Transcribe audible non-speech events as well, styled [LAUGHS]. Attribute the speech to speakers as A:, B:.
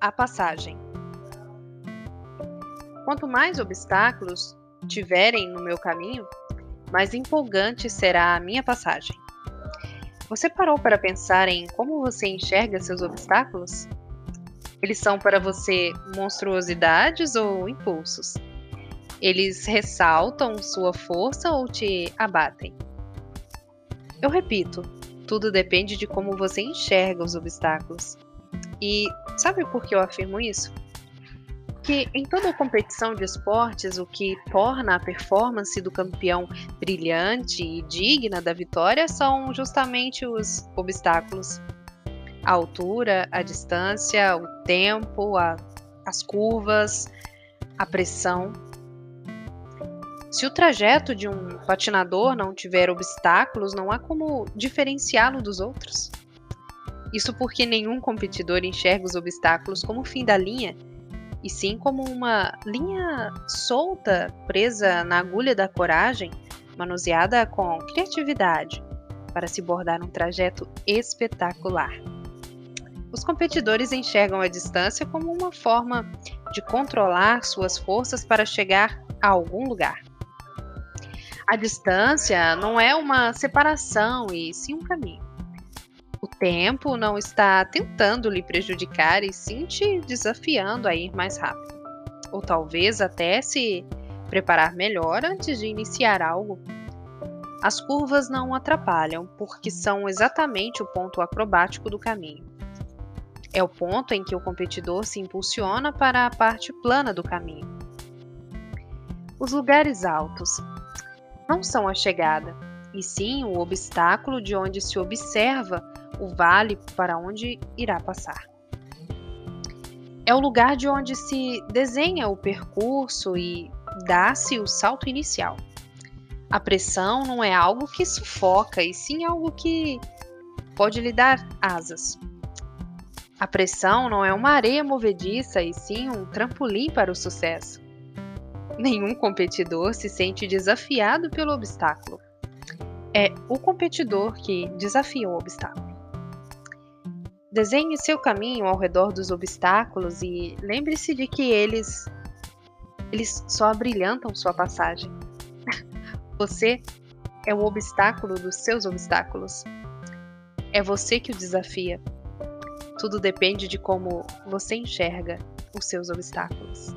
A: a passagem. Quanto mais obstáculos tiverem no meu caminho, mais empolgante será a minha passagem. Você parou para pensar em como você enxerga seus obstáculos? Eles são para você monstruosidades ou impulsos? Eles ressaltam sua força ou te abatem? Eu repito, tudo depende de como você enxerga os obstáculos. E sabe por que eu afirmo isso? Que em toda competição de esportes, o que torna a performance do campeão brilhante e digna da vitória são justamente os obstáculos. A altura, a distância, o tempo, a, as curvas, a pressão. Se o trajeto de um patinador não tiver obstáculos, não há como diferenciá-lo dos outros. Isso porque nenhum competidor enxerga os obstáculos como o fim da linha, e sim como uma linha solta, presa na agulha da coragem, manuseada com criatividade, para se bordar um trajeto espetacular. Os competidores enxergam a distância como uma forma de controlar suas forças para chegar a algum lugar. A distância não é uma separação e sim um caminho. Tempo não está tentando lhe prejudicar e sim te desafiando a ir mais rápido. Ou talvez até se preparar melhor antes de iniciar algo. As curvas não atrapalham, porque são exatamente o ponto acrobático do caminho. É o ponto em que o competidor se impulsiona para a parte plana do caminho. Os lugares altos não são a chegada, e sim o obstáculo de onde se observa o vale para onde irá passar. É o lugar de onde se desenha o percurso e dá-se o salto inicial. A pressão não é algo que sufoca, e sim algo que pode lhe dar asas. A pressão não é uma areia movediça, e sim um trampolim para o sucesso. Nenhum competidor se sente desafiado pelo obstáculo. É o competidor que desafia o obstáculo. Desenhe seu caminho ao redor dos obstáculos e lembre-se de que eles eles só abrilhantam sua passagem. [LAUGHS] Você é o obstáculo dos seus obstáculos. É você que o desafia. Tudo depende de como você enxerga os seus obstáculos.